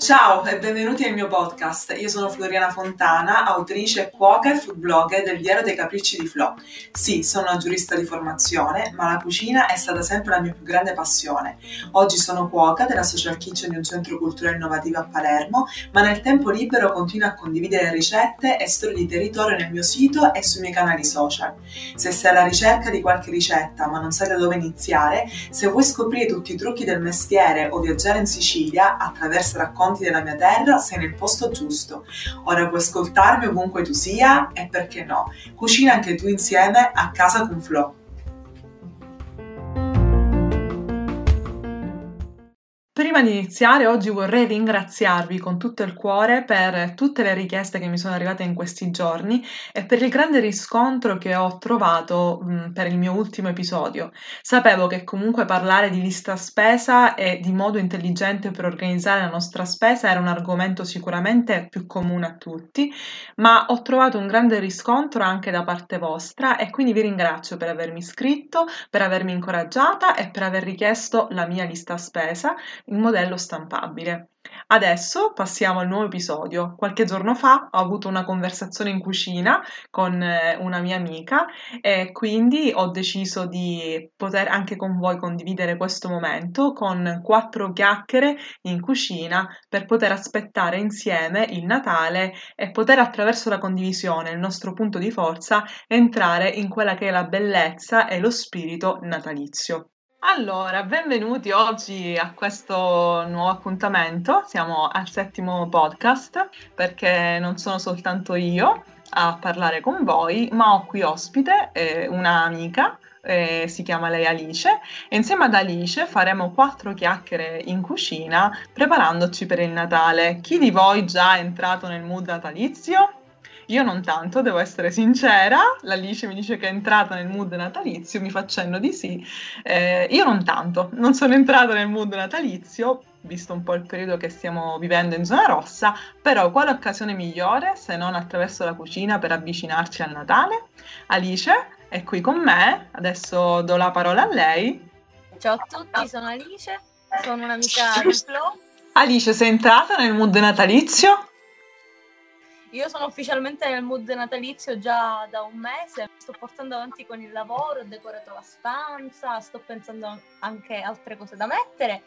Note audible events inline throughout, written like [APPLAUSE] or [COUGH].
Ciao e benvenuti al mio podcast. Io sono Floriana Fontana, autrice, cuoca e food blogger del Diario dei Capricci di Flo. Sì, sono una giurista di formazione, ma la cucina è stata sempre la mia più grande passione. Oggi sono cuoca della social kitchen di un centro culturale innovativo a Palermo, ma nel tempo libero continuo a condividere ricette e storie di territorio nel mio sito e sui miei canali social. Se sei alla ricerca di qualche ricetta ma non sai da dove iniziare, se vuoi scoprire tutti i trucchi del mestiere o viaggiare in Sicilia attraverso racconti racconti della mia terra sei nel posto giusto. Ora puoi ascoltarmi ovunque tu sia e perché no, cucina anche tu insieme a casa con Flo. Prima di iniziare, oggi vorrei ringraziarvi con tutto il cuore per tutte le richieste che mi sono arrivate in questi giorni e per il grande riscontro che ho trovato mh, per il mio ultimo episodio. Sapevo che comunque parlare di lista spesa e di modo intelligente per organizzare la nostra spesa era un argomento sicuramente più comune a tutti, ma ho trovato un grande riscontro anche da parte vostra e quindi vi ringrazio per avermi iscritto, per avermi incoraggiata e per aver richiesto la mia lista spesa in modello stampabile. Adesso passiamo al nuovo episodio. Qualche giorno fa ho avuto una conversazione in cucina con eh, una mia amica e quindi ho deciso di poter anche con voi condividere questo momento con quattro chiacchiere in cucina per poter aspettare insieme il Natale e poter attraverso la condivisione, il nostro punto di forza, entrare in quella che è la bellezza e lo spirito natalizio. Allora, benvenuti oggi a questo nuovo appuntamento. Siamo al settimo podcast perché non sono soltanto io a parlare con voi, ma ho qui ospite eh, un'amica, eh, si chiama lei Alice, e insieme ad Alice faremo quattro chiacchiere in cucina preparandoci per il Natale. Chi di voi già è entrato nel mood natalizio? Io non tanto, devo essere sincera. L'Alice mi dice che è entrata nel mood natalizio, mi facendo di sì. Eh, io non tanto, non sono entrata nel mood natalizio, visto un po' il periodo che stiamo vivendo in zona rossa, però quale occasione migliore se non attraverso la cucina per avvicinarci al Natale? Alice è qui con me, adesso do la parola a lei. Ciao a tutti, sono Alice, sono un'amica del Flow. Alice, sei entrata nel mood natalizio? Io sono ufficialmente nel mood natalizio già da un mese, sto portando avanti con il lavoro, ho decorato la stanza, sto pensando anche altre cose da mettere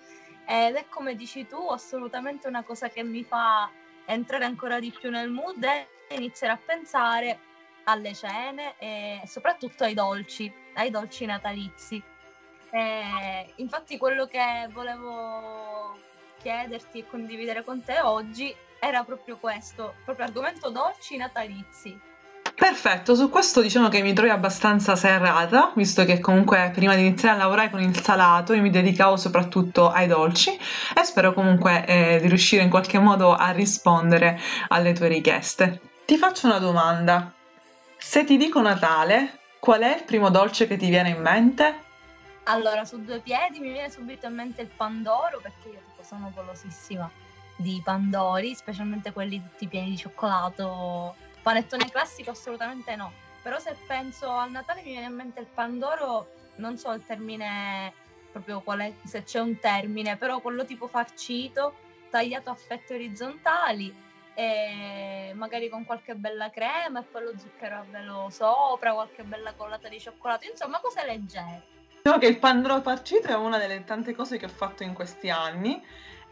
ed è come dici tu, assolutamente una cosa che mi fa entrare ancora di più nel mood e iniziare a pensare alle cene e soprattutto ai dolci, ai dolci natalizi. E infatti quello che volevo chiederti e condividere con te oggi era proprio questo, proprio argomento dolci natalizi. Perfetto, su questo diciamo che mi trovi abbastanza serrata, visto che comunque prima di iniziare a lavorare con il salato io mi dedicavo soprattutto ai dolci e spero comunque eh, di riuscire in qualche modo a rispondere alle tue richieste. Ti faccio una domanda. Se ti dico Natale, qual è il primo dolce che ti viene in mente? Allora, su due piedi mi viene subito in mente il pandoro perché io tipo sono golosissima di pandori, specialmente quelli tutti pieni di cioccolato. Panettone classico assolutamente no. Però se penso al Natale mi viene in mente il pandoro, non so il termine proprio qual se c'è un termine, però quello tipo farcito, tagliato a fette orizzontali e magari con qualche bella crema e poi lo zucchero a velo sopra, qualche bella collata di cioccolato, insomma cose leggere. Diciamo che il pandoro farcito è una delle tante cose che ho fatto in questi anni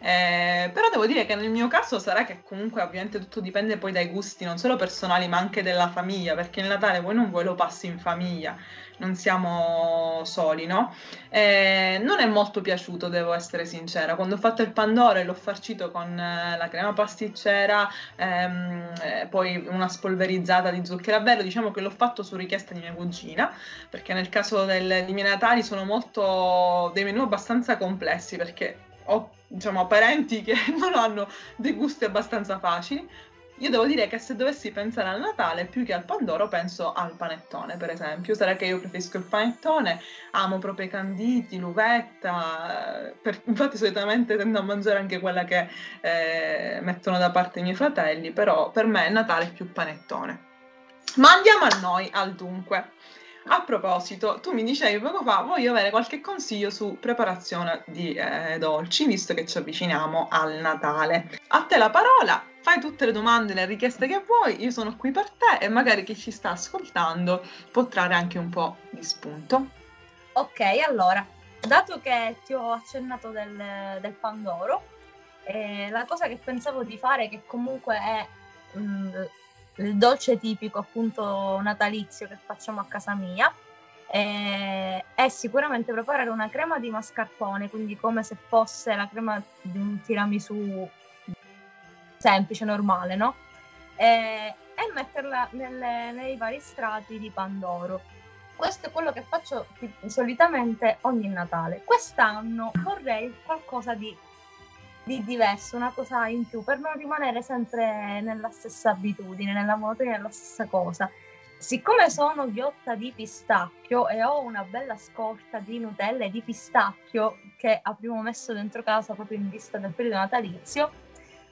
eh, però devo dire che nel mio caso sarà che comunque ovviamente tutto dipende poi dai gusti non solo personali ma anche della famiglia, perché il Natale voi non voi lo passi in famiglia, non siamo soli, no? Eh, non è molto piaciuto, devo essere sincera. Quando ho fatto il pandoro e l'ho farcito con eh, la crema pasticcera, ehm, eh, poi una spolverizzata di zucchero a velo, diciamo che l'ho fatto su richiesta di mia cugina, perché nel caso del, di miei Natali sono molto dei menù abbastanza complessi perché ho diciamo, parenti che [LAUGHS] non hanno dei gusti abbastanza facili. Io devo dire che se dovessi pensare al Natale più che al Pandoro penso al panettone, per esempio. Sarà che io preferisco il panettone, amo proprio i canditi, l'uvetta, per, infatti solitamente tendo a mangiare anche quella che eh, mettono da parte i miei fratelli, però per me il Natale è più panettone. Ma andiamo a noi, al dunque. A proposito, tu mi dicevi poco fa, voglio avere qualche consiglio su preparazione di eh, dolci, visto che ci avviciniamo al Natale. A te la parola, fai tutte le domande e le richieste che vuoi, io sono qui per te e magari chi ci sta ascoltando può trarre anche un po' di spunto. Ok, allora, dato che ti ho accennato del, del Pandoro, eh, la cosa che pensavo di fare, che comunque è mh, mm, il dolce tipico appunto natalizio che facciamo a casa mia eh, è sicuramente preparare una crema di mascarpone, quindi come se fosse la crema di un tiramisù semplice, normale, no? Eh, e metterla nelle, nei vari strati di Pandoro. Questo è quello che faccio solitamente ogni Natale. Quest'anno vorrei qualcosa di di diverso, una cosa in più, per non rimanere sempre nella stessa abitudine, nella monotonia della stessa cosa. Siccome sono ghiotta di pistacchio e ho una bella scorta di Nutella e di pistacchio che abbiamo messo dentro casa proprio in vista del periodo natalizio,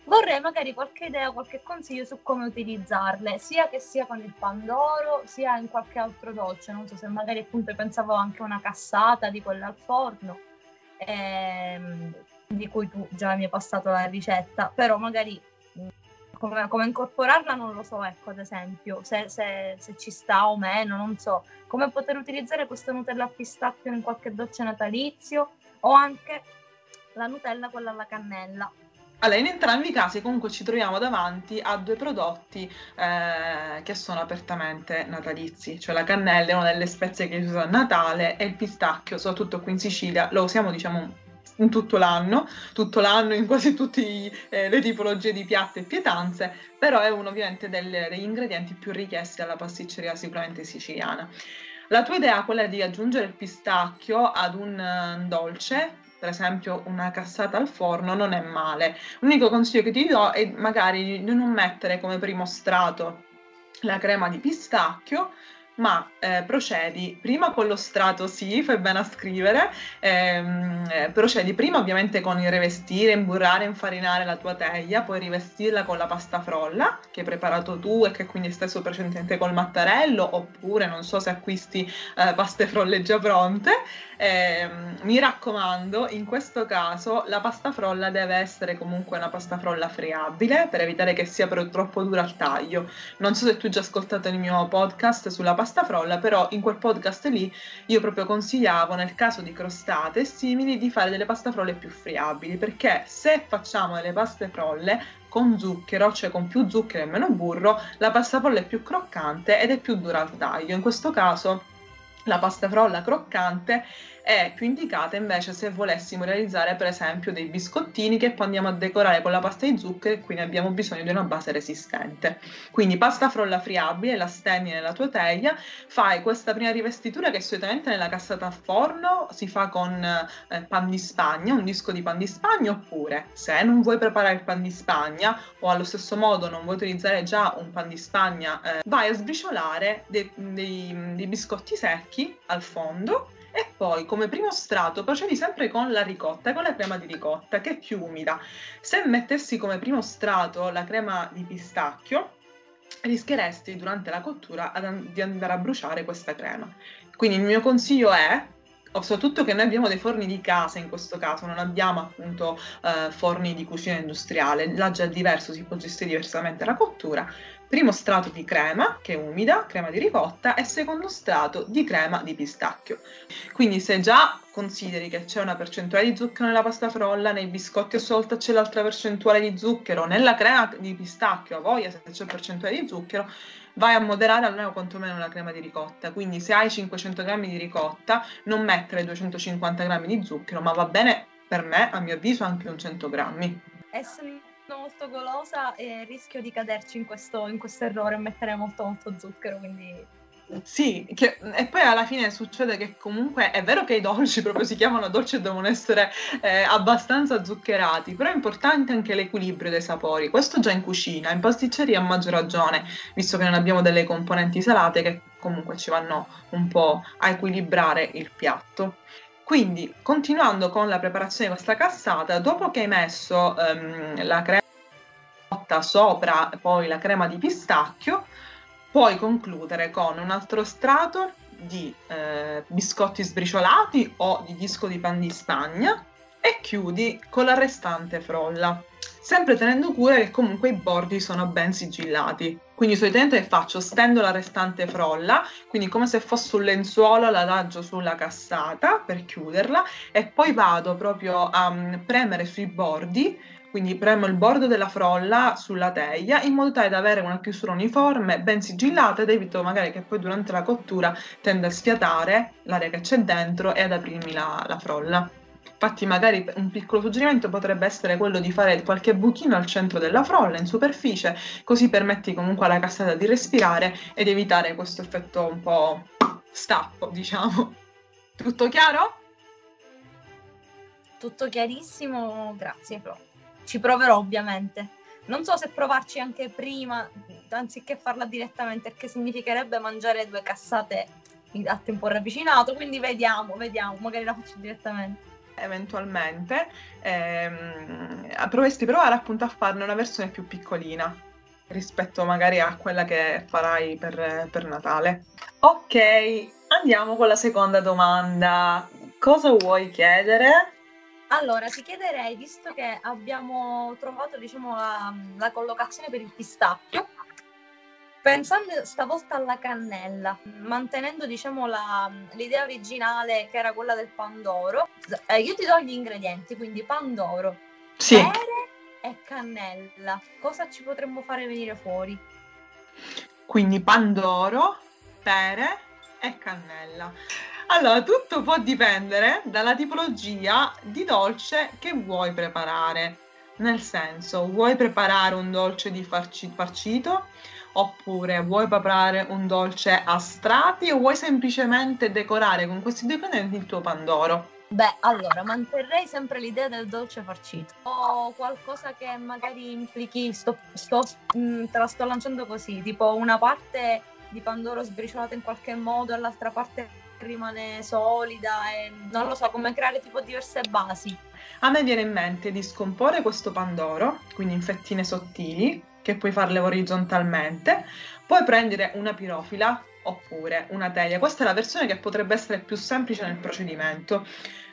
vorrei magari qualche idea, qualche consiglio su come utilizzarle, sia che sia con il pandoro, sia in qualche altro dolce. Non so se magari appunto pensavo anche a una cassata di quella al forno. Ehm, di cui tu già mi hai passato la ricetta, però magari mm, come, come incorporarla non lo so, ecco ad esempio, se, se, se, ci sta o meno, non so, come poter utilizzare questa Nutella a pistacchio in qualche dolce natalizio o anche la Nutella quella alla cannella. Allora, in entrambi i casi comunque ci troviamo davanti a due prodotti eh, che sono apertamente natalizi, cioè la cannella è una delle spezie che si usa a Natale e il pistacchio, soprattutto qui in Sicilia, lo usiamo diciamo in tutto l'anno, tutto l'anno in quasi tutte eh, le tipologie di piatti e pietanze, però è uno ovviamente delle, degli ingredienti più richiesti alla pasticceria sicuramente siciliana. La tua idea è quella di aggiungere il pistacchio ad un uh, dolce, per esempio una cassata al forno, non è male. L'unico consiglio che ti do è magari di non mettere come primo strato la crema di pistacchio, ma eh, procedi prima con lo strato, sì, fai bene a scrivere, ehm, eh, procedi prima ovviamente con il rivestire, imburrare, infarinare la tua teglia, poi rivestirla con la pasta frolla che hai preparato tu e che quindi steso precedentemente col mattarello, oppure non so se acquisti eh, paste frolle già pronte. Ehm, mi raccomando, in questo caso la pasta frolla deve essere comunque una pasta frolla friabile per evitare che sia però troppo dura al taglio. Non so se tu già ascoltato il mio podcast sulla pasta pasta frolla, però in quel podcast lì io proprio consigliavo nel caso di crostate simili di fare delle pasta frolle più friabili, perché se facciamo delle paste frolle con zucchero, cioè con più zucchero e meno burro, la pasta frolla è più croccante ed è più dura al taglio. In questo caso la pasta frolla croccante è più indicata invece se volessimo realizzare per esempio dei biscottini che poi andiamo a decorare con la pasta di zucchero e quindi abbiamo bisogno di una base resistente. Quindi pasta frolla friabile, la stendi nella tua teglia, fai questa prima rivestitura che solitamente nella cassata a forno si fa con eh, pan di spagna, un disco di pan di spagna oppure se non vuoi preparare il pan di spagna o allo stesso modo non vuoi utilizzare già un pan di spagna, eh, vai a sbriciolare dei, dei, dei biscotti secchi al fondo e poi come primo strato procedi sempre con la ricotta, con la crema di ricotta che è più umida. Se mettessi come primo strato la crema di pistacchio, rischieresti durante la cottura di andare a bruciare questa crema. Quindi il mio consiglio è soprattutto che noi abbiamo dei forni di casa in questo caso, non abbiamo appunto eh, forni di cucina industriale, là già è diverso, si può gestire diversamente la cottura, primo strato di crema, che è umida, crema di ricotta, e secondo strato di crema di pistacchio. Quindi se già consideri che c'è una percentuale di zucchero nella pasta frolla, nei biscotti a solta c'è l'altra percentuale di zucchero, nella crema di pistacchio a voglia se c'è percentuale di zucchero, vai a moderare almeno quantomeno la crema di ricotta. Quindi se hai 500 g di ricotta, non mettere 250 g di zucchero, ma va bene per me, a mio avviso, anche un 100 g. Essere molto golosa e rischio di caderci in questo, in questo errore e mettere molto molto zucchero, quindi... Sì, che, e poi alla fine succede che comunque è vero che i dolci [LAUGHS] proprio si chiamano dolci e devono essere eh, abbastanza zuccherati, però è importante anche l'equilibrio dei sapori. Questo già in cucina, in pasticceria a maggior ragione, visto che non abbiamo delle componenti salate che comunque ci vanno un po' a equilibrare il piatto. Quindi, continuando con la preparazione di questa cassata, dopo che hai messo um, la crema sopra poi la crema di pistacchio, puoi concludere con un altro strato di eh, biscotti sbriciolati o di disco di pan di Spagna e chiudi con la restante frolla, sempre tenendo cura che comunque i bordi sono ben sigillati. Quindi solitamente faccio? Stendo la restante frolla, quindi come se fosse un lenzuolo la adagio sulla cassata per chiuderla e poi vado proprio a mm, premere sui bordi quindi premo il bordo della frolla sulla teglia in modo tale da avere una chiusura uniforme, ben sigillata ed evito magari che poi durante la cottura tenda a sfiatare l'aria che c'è dentro e ad aprirmi la, la frolla. Infatti magari un piccolo suggerimento potrebbe essere quello di fare qualche buchino al centro della frolla, in superficie, così permetti comunque alla cassata di respirare ed evitare questo effetto un po' stappo, diciamo. Tutto chiaro? Tutto chiarissimo, grazie Flo ci proverò ovviamente. Non so se provarci anche prima, anziché farla direttamente, perché significherebbe mangiare due cassate a tempo ravvicinato, quindi vediamo, vediamo, magari la faccio direttamente. Eventualmente ehm, dovresti provare appunto a farne una versione più piccolina rispetto magari a quella che farai per, per Natale. Ok, andiamo con la seconda domanda. Cosa vuoi chiedere? Allora, ti chiederei, visto che abbiamo trovato diciamo, la, la collocazione per il pistacchio, pensando stavolta alla cannella, mantenendo diciamo, la, l'idea originale che era quella del pandoro, eh, io ti do gli ingredienti, quindi pandoro, sì. pere e cannella. Cosa ci potremmo fare venire fuori? Quindi pandoro, pere e cannella. Allora, tutto può dipendere dalla tipologia di dolce che vuoi preparare. Nel senso, vuoi preparare un dolce di farci- farcito? Oppure vuoi preparare un dolce a strati o vuoi semplicemente decorare con questi due ingredienti il tuo pandoro? Beh, allora, manterrei sempre l'idea del dolce farcito. O qualcosa che magari implichi, sto, sto, mh, mm, te la sto lanciando così, tipo una parte di pandoro sbriciolata in qualche modo e l'altra parte rimane solida e non lo so come creare tipo diverse basi. A me viene in mente di scomporre questo pandoro, quindi in fettine sottili, che puoi farle orizzontalmente, poi prendere una pirofila oppure una teglia. Questa è la versione che potrebbe essere più semplice nel procedimento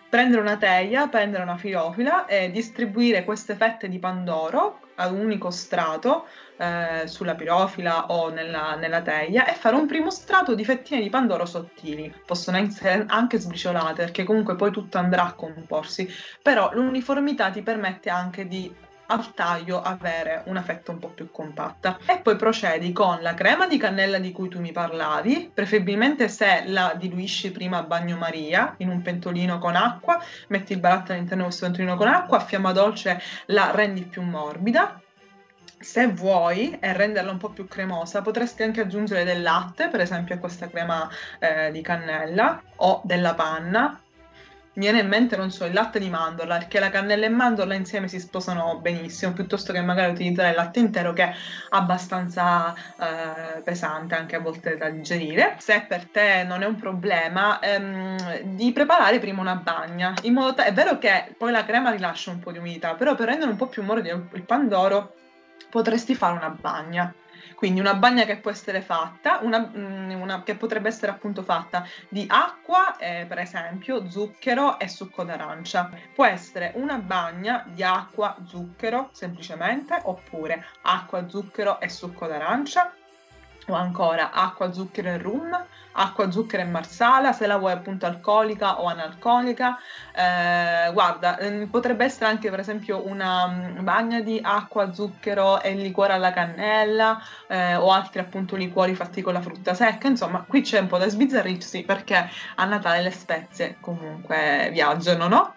prendere una teglia, prendere una filofila e distribuire queste fette di pandoro ad un unico strato eh, sulla pirofila o nella, nella, teglia e fare un primo strato di fettine di pandoro sottili. Possono essere anche sbriciolate perché comunque poi tutto andrà a comporsi, però l'uniformità ti permette anche di al taglio avere una fetta un po' più compatta. E poi procedi con la crema di cannella di cui tu mi parlavi, preferibilmente se la diluisci prima a bagnomaria in un pentolino con acqua, metti il baratto all'interno di questo pentolino con acqua, a fiamma dolce la rendi più morbida, se vuoi e renderla un po' più cremosa, potresti anche aggiungere del latte, per esempio a questa crema eh, di cannella, o della panna, mi viene in mente, non so, il latte di mandorla, perché la cannella e mandorla insieme si sposano benissimo, piuttosto che magari utilizzare il latte intero che è abbastanza eh, pesante anche a volte da digerire. Se per te non è un problema, ehm, di preparare prima una bagna, in modo tale, è vero che poi la crema rilascia un po' di umidità, però per rendere un po' più morbido il pandoro potresti fare una bagna. Quindi una bagna che può essere fatta, una, mm, una che potrebbe essere appunto fatta di acqua, eh, per esempio, zucchero e succo d'arancia. Può essere una bagna di acqua, zucchero semplicemente, oppure acqua, zucchero e succo d'arancia, o ancora acqua, zucchero e rum, acqua, zucchero e marsala, se la vuoi appunto alcolica o analcolica. Eh, guarda, eh, potrebbe essere anche per esempio una mm, bagna di acqua, zucchero e liquore alla cannella eh, o altri appunto liquori fatti con la frutta secca. Insomma, qui c'è un po' da sbizzarrirsi perché a Natale le spezie comunque viaggiano, no?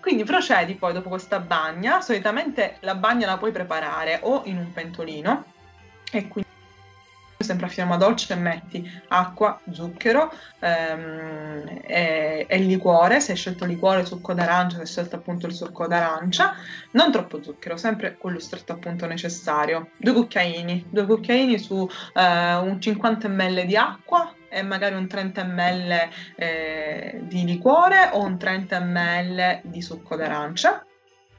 Quindi procedi poi dopo questa bagna, solitamente la bagna la puoi preparare o in un pentolino e quindi sempre a fiamma dolce metti acqua, zucchero ehm, e, e, liquore, se hai scelto liquore, succo d'arancia, se hai scelto appunto il succo d'arancia, non troppo zucchero, sempre quello stretto appunto necessario. Due cucchiaini, due cucchiaini su eh, un 50 ml di acqua e magari un 30 ml eh, di liquore o un 30 ml di succo d'arancia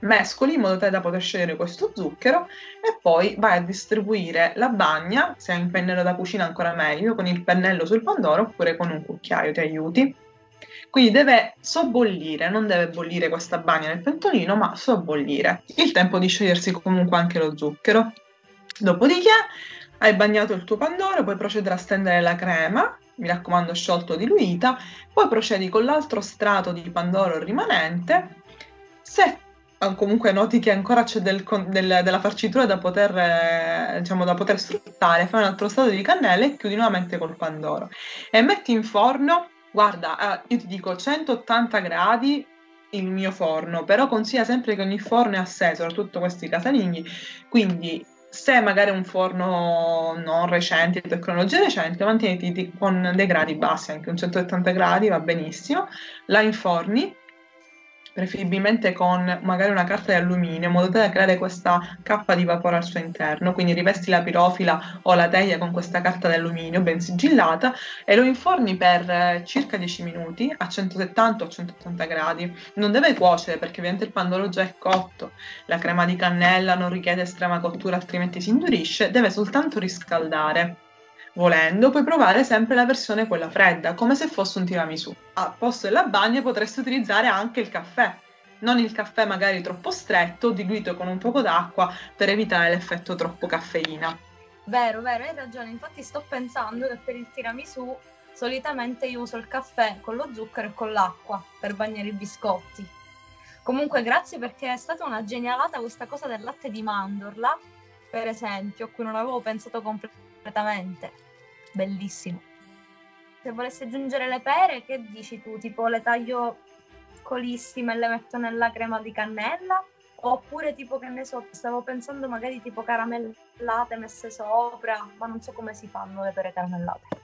mescoli in modo tale da poter scegliere questo zucchero e poi vai a distribuire la bagna, se hai un pennello da cucina ancora meglio, con il pennello sul pandoro oppure con un cucchiaio, ti aiuti. Quindi deve sobbollire, non deve bollire questa bagna nel pentolino, ma sobbollire. Il tempo di sciogliersi comunque anche lo zucchero. Dopodiché hai bagnato il tuo pandoro, puoi procedere a stendere la crema, mi raccomando sciolto diluita, poi procedi con l'altro strato di pandoro rimanente. Se comunque noti che ancora c'è del, del, della farcitura da poter, eh, diciamo, da poter sfruttare, fai un altro strato di cannella e chiudi nuovamente col pandoro. E metti in forno, guarda, eh, io ti dico 180 gradi il mio forno, però consiglia sempre che ogni forno è a sé, soprattutto questi casalinghi, quindi se magari un forno non recente, tecnologia recente, mantieniti con dei gradi bassi, anche un 180 gradi va benissimo, la inforni preferibilmente con magari una carta di alluminio, in modo tale da creare questa cappa di vapore al suo interno. Quindi rivesti la pirofila o la teglia con questa carta di alluminio ben sigillata e lo inforni per eh, circa 10 minuti a 170 o 180 gradi. Non deve cuocere perché ovviamente il pandoro già è cotto, la crema di cannella non richiede estrema cottura altrimenti si indurisce, deve soltanto riscaldare. Volendo, puoi provare sempre la versione quella fredda, come se fosse un tiramisù. Al posto della bagna potresti utilizzare anche il caffè, non il caffè magari troppo stretto, diluito con un poco d'acqua per evitare l'effetto troppo caffeina. Vero, vero, hai ragione. Infatti sto pensando che per il tiramisù solitamente io uso il caffè con lo zucchero e con l'acqua per bagnare i biscotti. Comunque grazie perché è stata una genialata questa cosa del latte di mandorla, per esempio, a cui non avevo pensato completamente completamente. Bellissimo. Se volessi aggiungere le pere, che dici tu? Tipo le taglio piccolissime e le metto nella crema di cannella? Oppure tipo che ne so, stavo pensando magari tipo caramellate messe sopra, ma non so come si fanno le pere caramellate.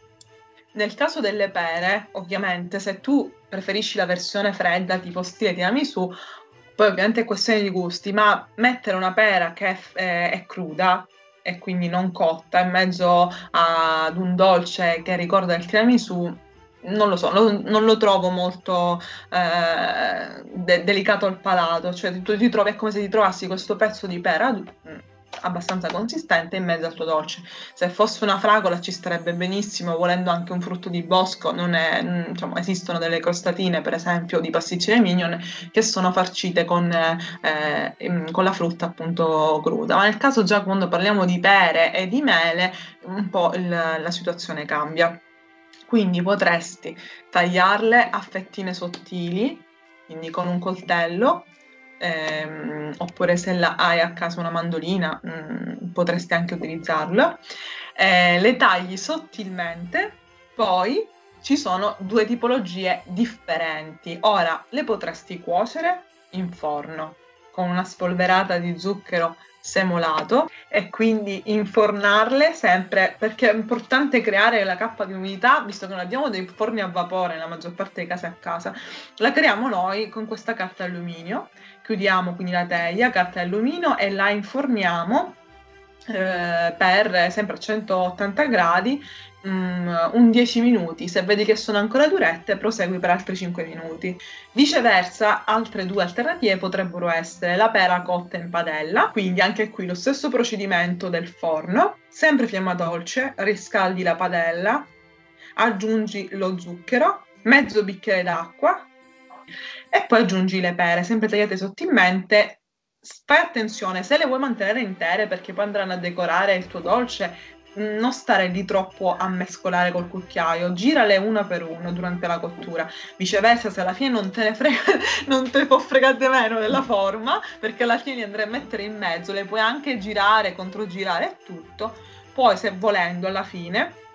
Nel caso delle pere, ovviamente, se tu preferisci la versione fredda, tipo stile tiramisù, poi ovviamente è questione di gusti, ma mettere una pera che è, è, è cruda e quindi non cotta in mezzo ad un dolce che ricorda il tiramisù non lo so, lo, non lo trovo molto eh, de- delicato al palato, cioè tu ti trovi, è come se ti trovassi questo pezzo di pera mm, abbastanza consistente in mezzo al tuo dolce. Se fosse una fragola ci starebbe benissimo, volendo anche un frutto di bosco, non è, mm, diciamo, esistono delle crostatine, per esempio, di pasticcine mignon che sono farcite con, eh, con la frutta appunto cruda. Ma nel caso già quando parliamo di pere e di mele, un po' il, la situazione cambia. Quindi potresti tagliarle a fettine sottili, quindi con un coltello, ehm, oppure se la hai a casa una mandolina mh, mm, potresti anche utilizzarla. Eh, le tagli sottilmente, poi ci sono due tipologie differenti. Ora le potresti cuocere in forno con una spolverata di zucchero semolato e quindi infornarle sempre perché è importante creare la cappa di umidità visto che non abbiamo dei forni a vapore nella maggior parte dei casi a casa la creiamo noi con questa carta alluminio chiudiamo quindi la teglia, carta alluminio e la inforniamo eh, per sempre a 180 gradi um, un 10 minuti. Se vedi che sono ancora durette, prosegui per altri 5 minuti. Viceversa, altre due alternative potrebbero essere la pera cotta in padella, quindi anche qui lo stesso procedimento del forno, sempre fiamma dolce, riscaldi la padella, aggiungi lo zucchero, mezzo bicchiere d'acqua, e poi aggiungi le pere, sempre tagliate sottilmente. Fai attenzione, se le vuoi mantenere intere perché poi andranno a decorare il tuo dolce, non stare lì troppo a mescolare col cucchiaio, girale una per una durante la cottura. Viceversa, se alla fine non te ne frega, [LAUGHS] non te può fregare meno della forma, perché alla fine li andrai a mettere in mezzo, le puoi anche girare, controgirare e tutto. Poi, se volendo, alla fine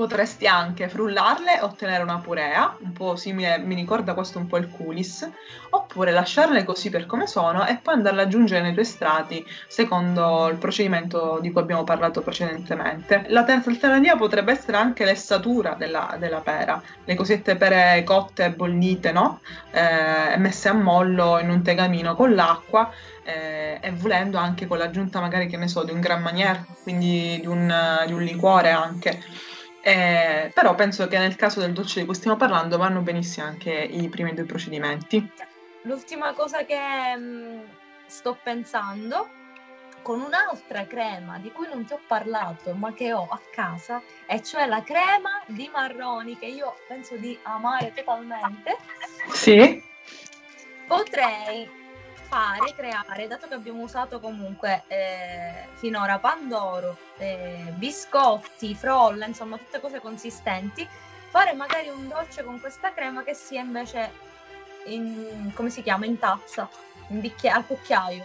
Potresti anche frullarle e ottenere una purea, un po' simile, mi ricorda questo un po' il coulis, oppure lasciarle così per come sono e poi andarle ad aggiungere nei tuoi strati secondo il procedimento di cui abbiamo parlato precedentemente. La terza alternativa potrebbe essere anche l'essatura della, della pera, le cosiddette pere cotte e bollite, no? Eh, messe a mollo in un tegamino con l'acqua eh, e volendo anche con l'aggiunta magari, che ne so, di un Grand Manier, quindi di un, di un liquore anche. Eh, però penso che nel caso del dolce di cui stiamo parlando vanno benissimo anche i primi due procedimenti. L'ultima cosa che mh, mm, sto pensando con un'altra crema di cui non ti ho parlato ma che ho a casa e cioè la crema di marroni che io penso di amare totalmente sì potrei fare, creare, dato che abbiamo usato comunque eh, finora pandoro, eh, biscotti, frolla, insomma tutte cose consistenti, fare magari un dolce con questa crema che sia invece in, come si chiama, in tazza, in bicchiere, al cucchiaio.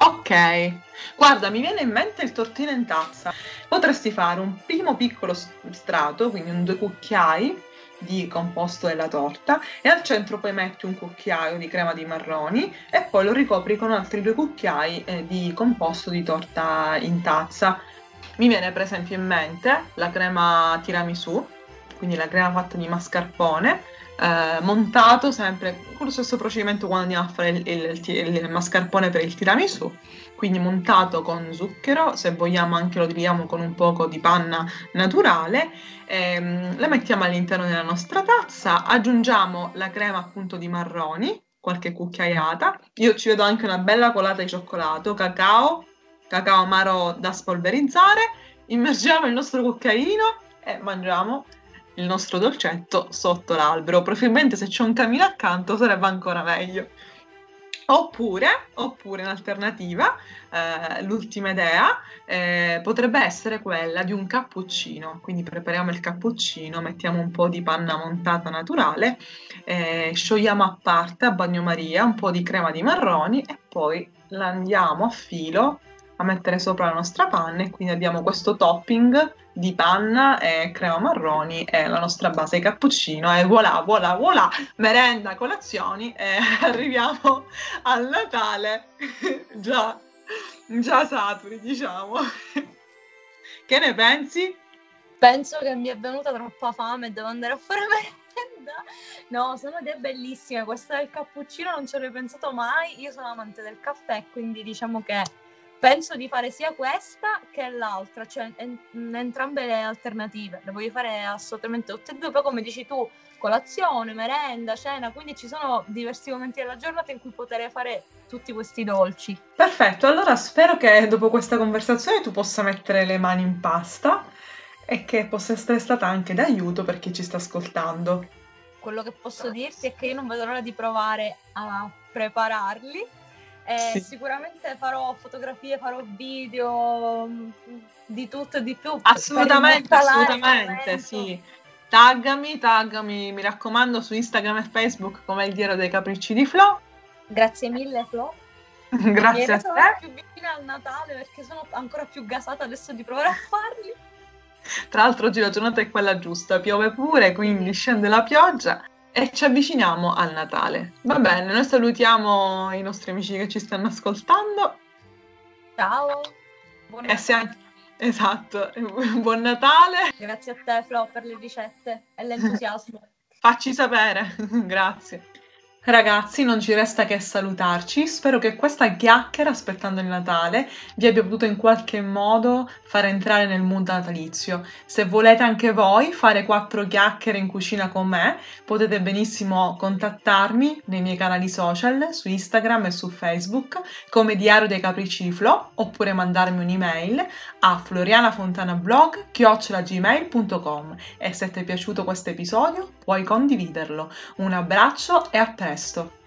Ok, guarda, mi viene in mente il tortino in tazza. Potresti fare un primo piccolo strato, quindi un due cucchiai di composto della torta e al centro poi metti un cucchiaio di crema di marroni e poi lo ricopri con altri due cucchiai eh, di composto di torta in tazza. Mi viene per esempio in mente la crema tiramisù, quindi la crema fatta di mascarpone, eh, montato sempre con lo stesso procedimento quando andiamo a fare il, il, il, il, mascarpone per il tiramisù, quindi montato con zucchero, se vogliamo anche lo dividiamo con un poco di panna naturale, ehm, la mettiamo all'interno della nostra tazza, aggiungiamo la crema appunto di marroni, qualche cucchiaiata, io ci vedo anche una bella colata di cioccolato, cacao, cacao amaro da spolverizzare, immergiamo il nostro cucchiaino e mangiamo il nostro dolcetto sotto l'albero. Probabilmente se c'è un camino accanto sarebbe ancora meglio. Oppure, oppure in alternativa, eh, l'ultima idea eh, potrebbe essere quella di un cappuccino. Quindi prepariamo il cappuccino, mettiamo un po' di panna montata naturale, eh, sciogliamo a parte a bagnomaria un po' di crema di marroni e poi la andiamo a filo a mettere sopra la nostra panna e quindi abbiamo questo topping di panna e crema marroni e la nostra base cappuccino e voilà, voilà, voilà, merenda, colazioni e [LAUGHS] arriviamo al Natale [LAUGHS] già, già saturi, diciamo. che ne pensi? Penso che mi è venuta troppa fame e devo andare a fare merenda. No, sono idee bellissime. Questa del cappuccino non ci avrei pensato mai. Io sono amante del caffè, quindi diciamo che penso di fare sia questa che l'altra, cioè en- entrambe le alternative. Le voglio fare assolutamente tutte e due. Poi, come dici tu, colazione, merenda, cena, quindi ci sono diversi momenti della giornata in cui poter fare tutti questi dolci. Perfetto, allora spero che dopo questa conversazione tu possa mettere le mani in pasta e che possa essere stata anche d'aiuto per chi ci sta ascoltando. Quello che posso dirti è che io non vedo l'ora di provare a prepararli eh, sì. Sicuramente farò fotografie, farò video mm, di tutto e di più. Assolutamente, assolutamente, sì. Taggami, taggami, mi raccomando, su Instagram e Facebook come il Diario dei Capricci di Flo. Grazie mille, Flo. [LAUGHS] Grazie a te. più vicina al Natale perché sono ancora più gasata adesso di provare a farli. Tra l'altro oggi la giornata è quella giusta, piove pure, quindi scende la pioggia e ci avviciniamo al Natale. Va bene, noi salutiamo i nostri amici che ci stanno ascoltando. Ciao. Buon Natale. Esatto, buon Natale. Grazie a te Flo per le ricette e l'entusiasmo. Facci sapere, [LAUGHS] grazie. Ragazzi, non ci resta che salutarci. Spero che questa chiacchiera aspettando il Natale vi abbia potuto in qualche modo far entrare nel mood natalizio. Se volete anche voi fare quattro chiacchiere in cucina con me, potete benissimo contattarmi nei miei canali social, su Instagram e su Facebook, come Diario dei Capricci di Flo, oppure mandarmi un'email a florianafontanablog.gmail.com e se ti è piaciuto questo episodio puoi condividerlo. Un abbraccio e a presto!